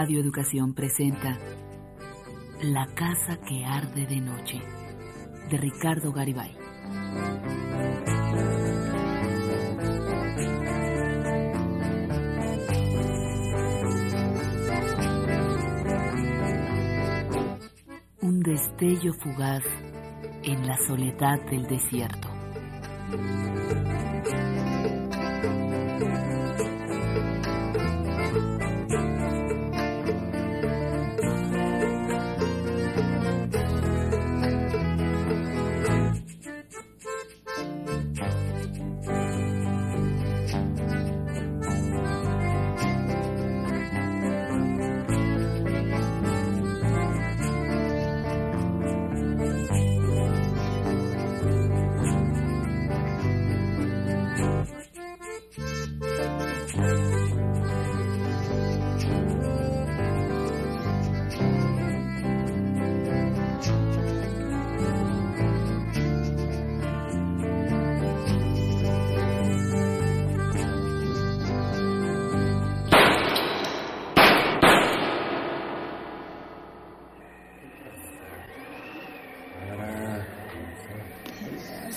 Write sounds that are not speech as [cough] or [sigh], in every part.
Radio Educación presenta La casa que arde de noche, de Ricardo Garibay. Un destello fugaz en la soledad del desierto.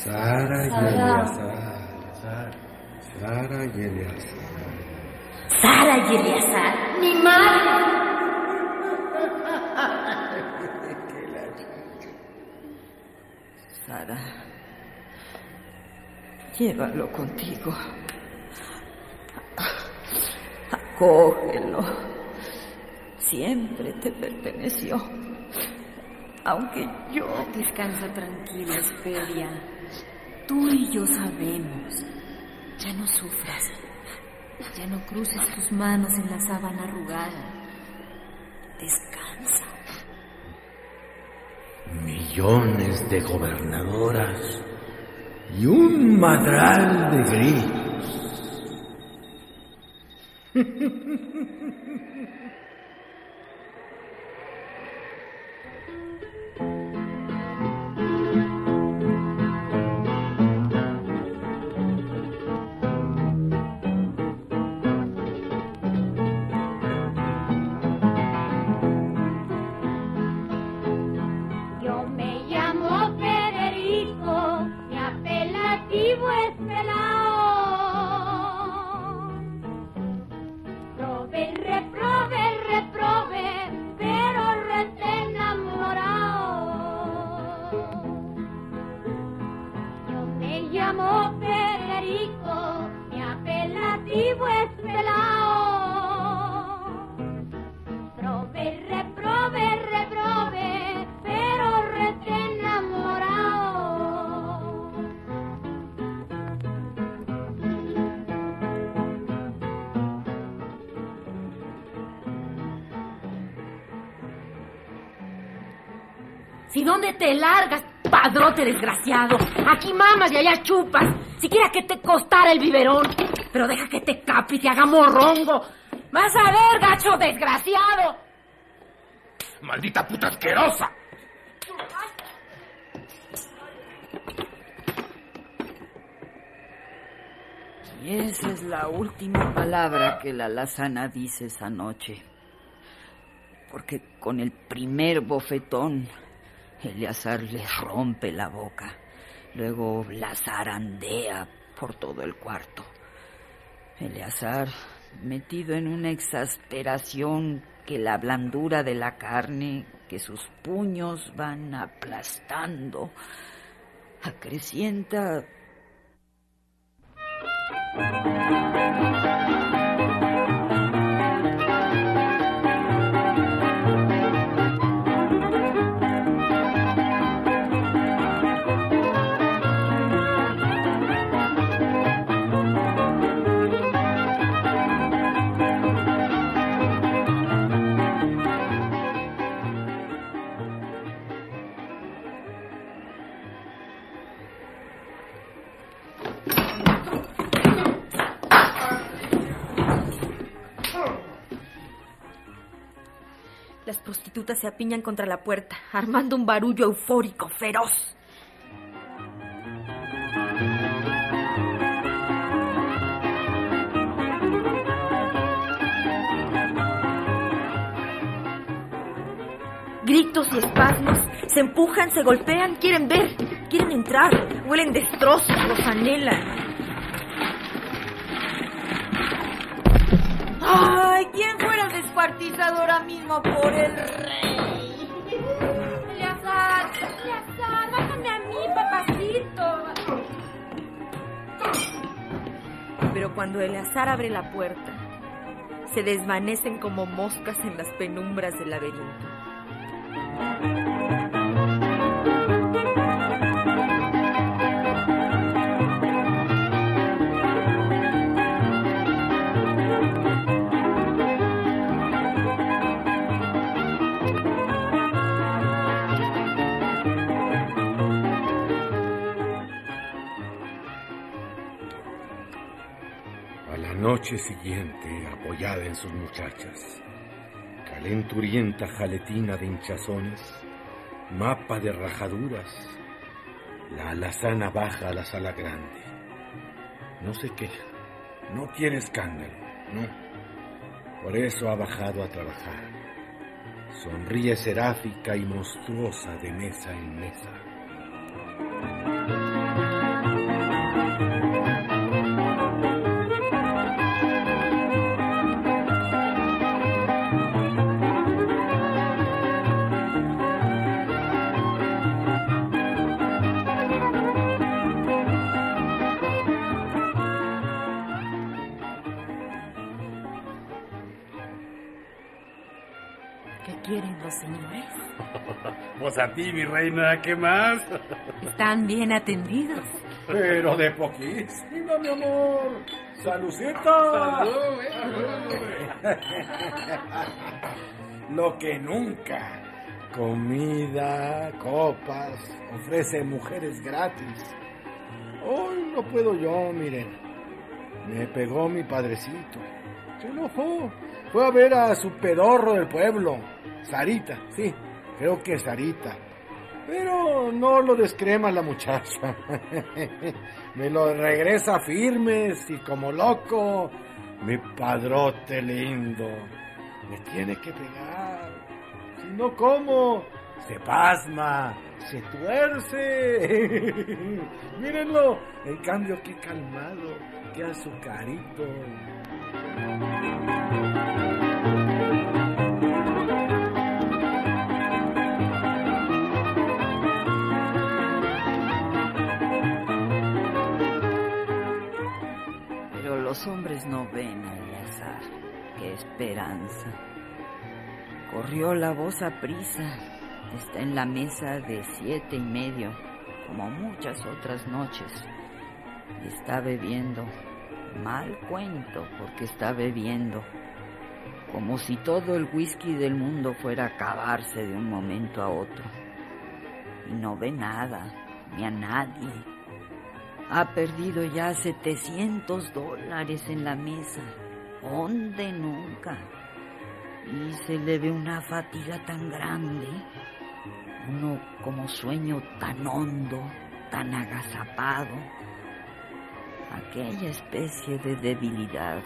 Sara y Eleazar. Sara y Eleazar. Sara y Eleazar, mi madre. Sara, llévalo contigo. Acógelo. Siempre te perteneció. Aunque yo... Descansa tranquila, Esperia. Tú y yo sabemos. Ya no sufras. Ya no cruces tus manos en la sábana arrugada. Descansa. Millones de gobernadoras y un madral de. [laughs] apelativo es pelao. Prove, reprove, reprove, pero rete enamorado. Si dónde te largas, padrote desgraciado. Aquí mamas y allá chupas. Siquiera que te costara el biberón. Pero deja que te cape y te haga morrongo. Vas a ver, gacho desgraciado. ¡Maldita puta asquerosa! Y esa es la última palabra que la lazana dice esa noche. Porque con el primer bofetón, Eleazar le rompe la boca. Luego la zarandea por todo el cuarto. Eleazar, metido en una exasperación que la blandura de la carne, que sus puños van aplastando, acrecienta se apiñan contra la puerta, armando un barullo eufórico, feroz. Gritos y espasmos, se empujan, se golpean, quieren ver, quieren entrar, huelen destrozos, los anhelan. ¡Ay! ¿Quién fuera el ahora mismo por el rey? Eleazar, Eleazar, bájame a mí, papacito. Pero cuando Eleazar abre la puerta, se desvanecen como moscas en las penumbras del laberinto. Noche siguiente, apoyada en sus muchachas, calenturienta jaletina de hinchazones, mapa de rajaduras, la alazana baja a la sala grande. No se queja, no quiere escándalo, no. Por eso ha bajado a trabajar. Sonríe seráfica y monstruosa de mesa en mesa. Pues a ti, mi reina, ¿qué más? Están bien atendidos. Pero de poquísimo, mi amor. ¡Salucita! [laughs] Lo que nunca. Comida, copas, ofrece mujeres gratis. Hoy no puedo yo, miren. Me pegó mi padrecito. Se enojó. Fue a ver a su pedorro del pueblo. Sarita, sí, creo que Sarita. Pero no lo descrema la muchacha. [laughs] Me lo regresa firmes y como loco. Mi padrote lindo. Me tiene que pegar. Si no, ¿cómo? Se pasma, se tuerce. [laughs] Mírenlo. En cambio, qué calmado, qué azucarito. Pero los hombres no ven a Eleazar. Qué esperanza. Corrió la voz a prisa. Está en la mesa de siete y medio, como muchas otras noches. Está bebiendo. Mal cuento, porque está bebiendo. Como si todo el whisky del mundo fuera a acabarse de un momento a otro. Y no ve nada, ni a nadie. Ha perdido ya 700 dólares en la mesa. ¿Dónde nunca? Y se le ve una fatiga tan grande, uno como sueño tan hondo, tan agazapado, aquella especie de debilidad,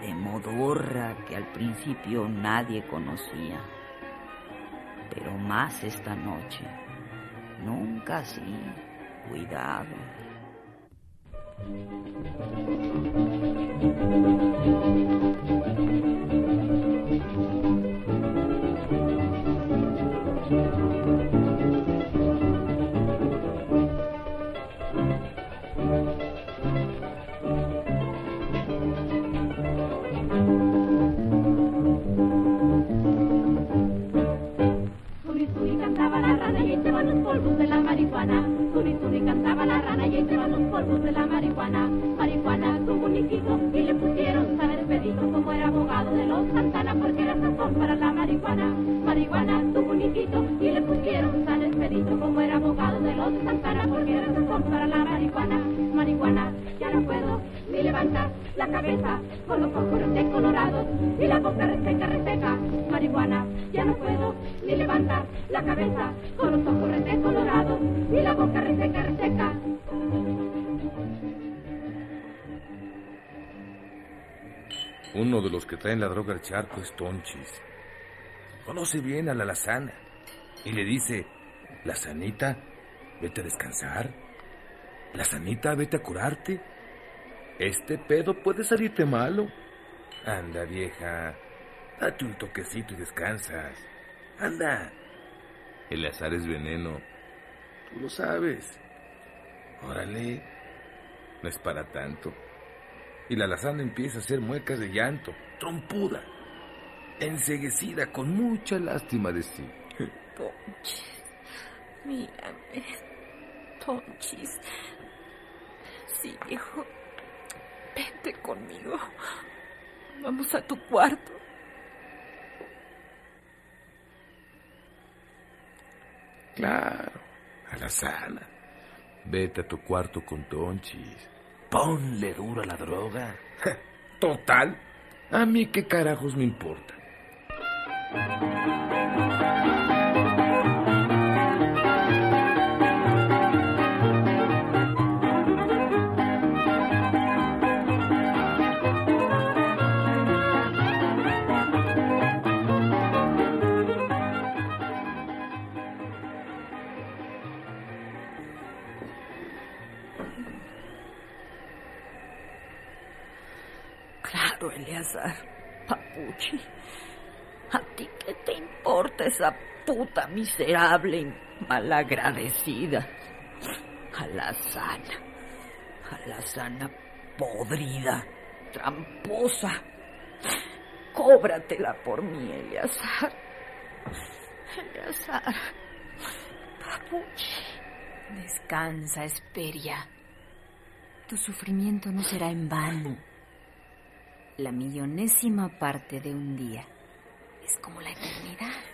de modorra que al principio nadie conocía, pero más esta noche, nunca así, cuidado. Thank you. Con los ojos decolorados y la boca reseca, reseca. Marihuana, ya no puedo ni levantar la cabeza con los ojos decolorados y la boca reseca, reseca. Uno de los que traen la droga al charco es Tonchis. Conoce bien a la alazana. y le dice, la sanita, vete a descansar. La sanita, vete a curarte. Este pedo puede salirte malo. Anda, vieja, date un toquecito y descansas. Anda. El azar es veneno. Tú lo sabes. Órale. No es para tanto. Y la lazana empieza a hacer muecas de llanto, trompuda, enseguecida, con mucha lástima de sí. Tonchis, mírame. Tonchis. Sí, hijo. Vente conmigo. Vamos a tu cuarto. Claro, a la sala. Vete a tu cuarto con Tonchis. Ponle duro a la droga. Total. A mí qué carajos me importa. Eleazar, papuchi. ¿A ti qué te importa esa puta miserable y malagradecida? A la podrida, tramposa. Cóbratela por mí, Eleazar. Eleazar, papuchi. Descansa, Esperia. Tu sufrimiento no será en vano. La millonésima parte de un día es como la eternidad.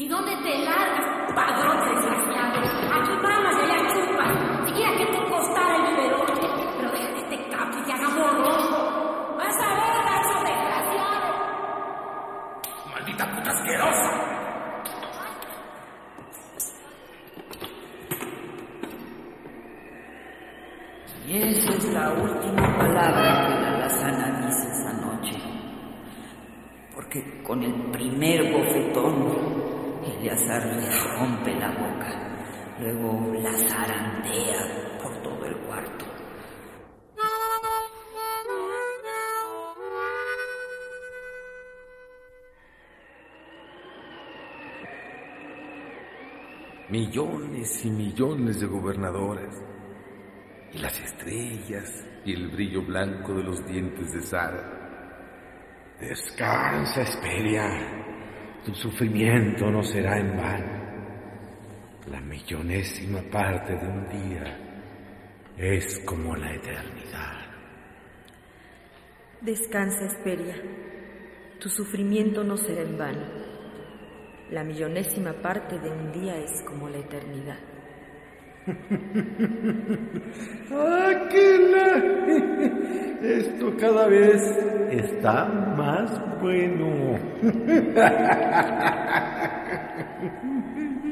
¿Si dónde te largas, padrote desgraciado? Aquí mamas Eleazar le rompe la boca. Luego la zarandea por todo el cuarto. Millones y millones de gobernadoras. Y las estrellas y el brillo blanco de los dientes de Sara. Descansa, Esperia. Tu sufrimiento no será en vano. La millonésima parte de un día es como la eternidad. Descansa, Esperia. Tu sufrimiento no será en vano. La millonésima parte de un día es como la eternidad. ¡Aquila! Esto cada vez está más bueno. [laughs]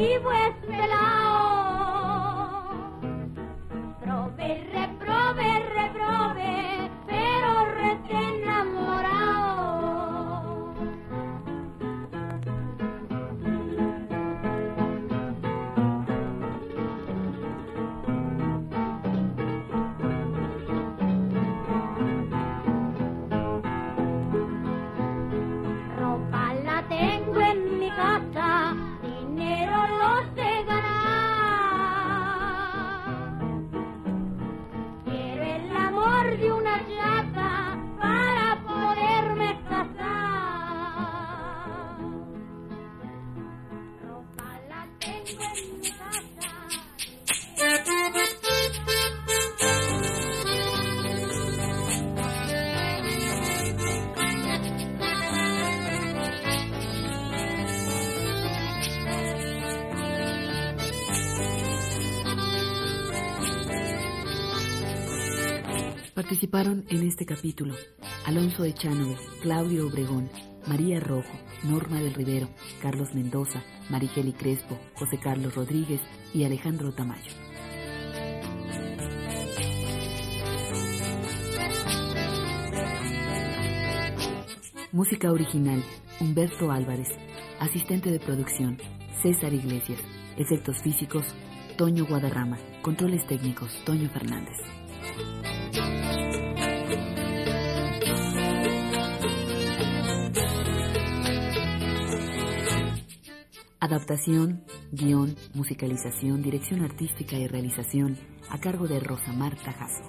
apelativo es de una Participaron en este capítulo Alonso Echanove, Claudio Obregón, María Rojo, Norma del Rivero, Carlos Mendoza, Marigeli Crespo, José Carlos Rodríguez y Alejandro Tamayo. Música original, Humberto Álvarez. Asistente de producción, César Iglesias. Efectos físicos, Toño Guadarrama. Controles técnicos, Toño Fernández. Adaptación, guion, musicalización, dirección artística y realización a cargo de Rosa Marta Jasso.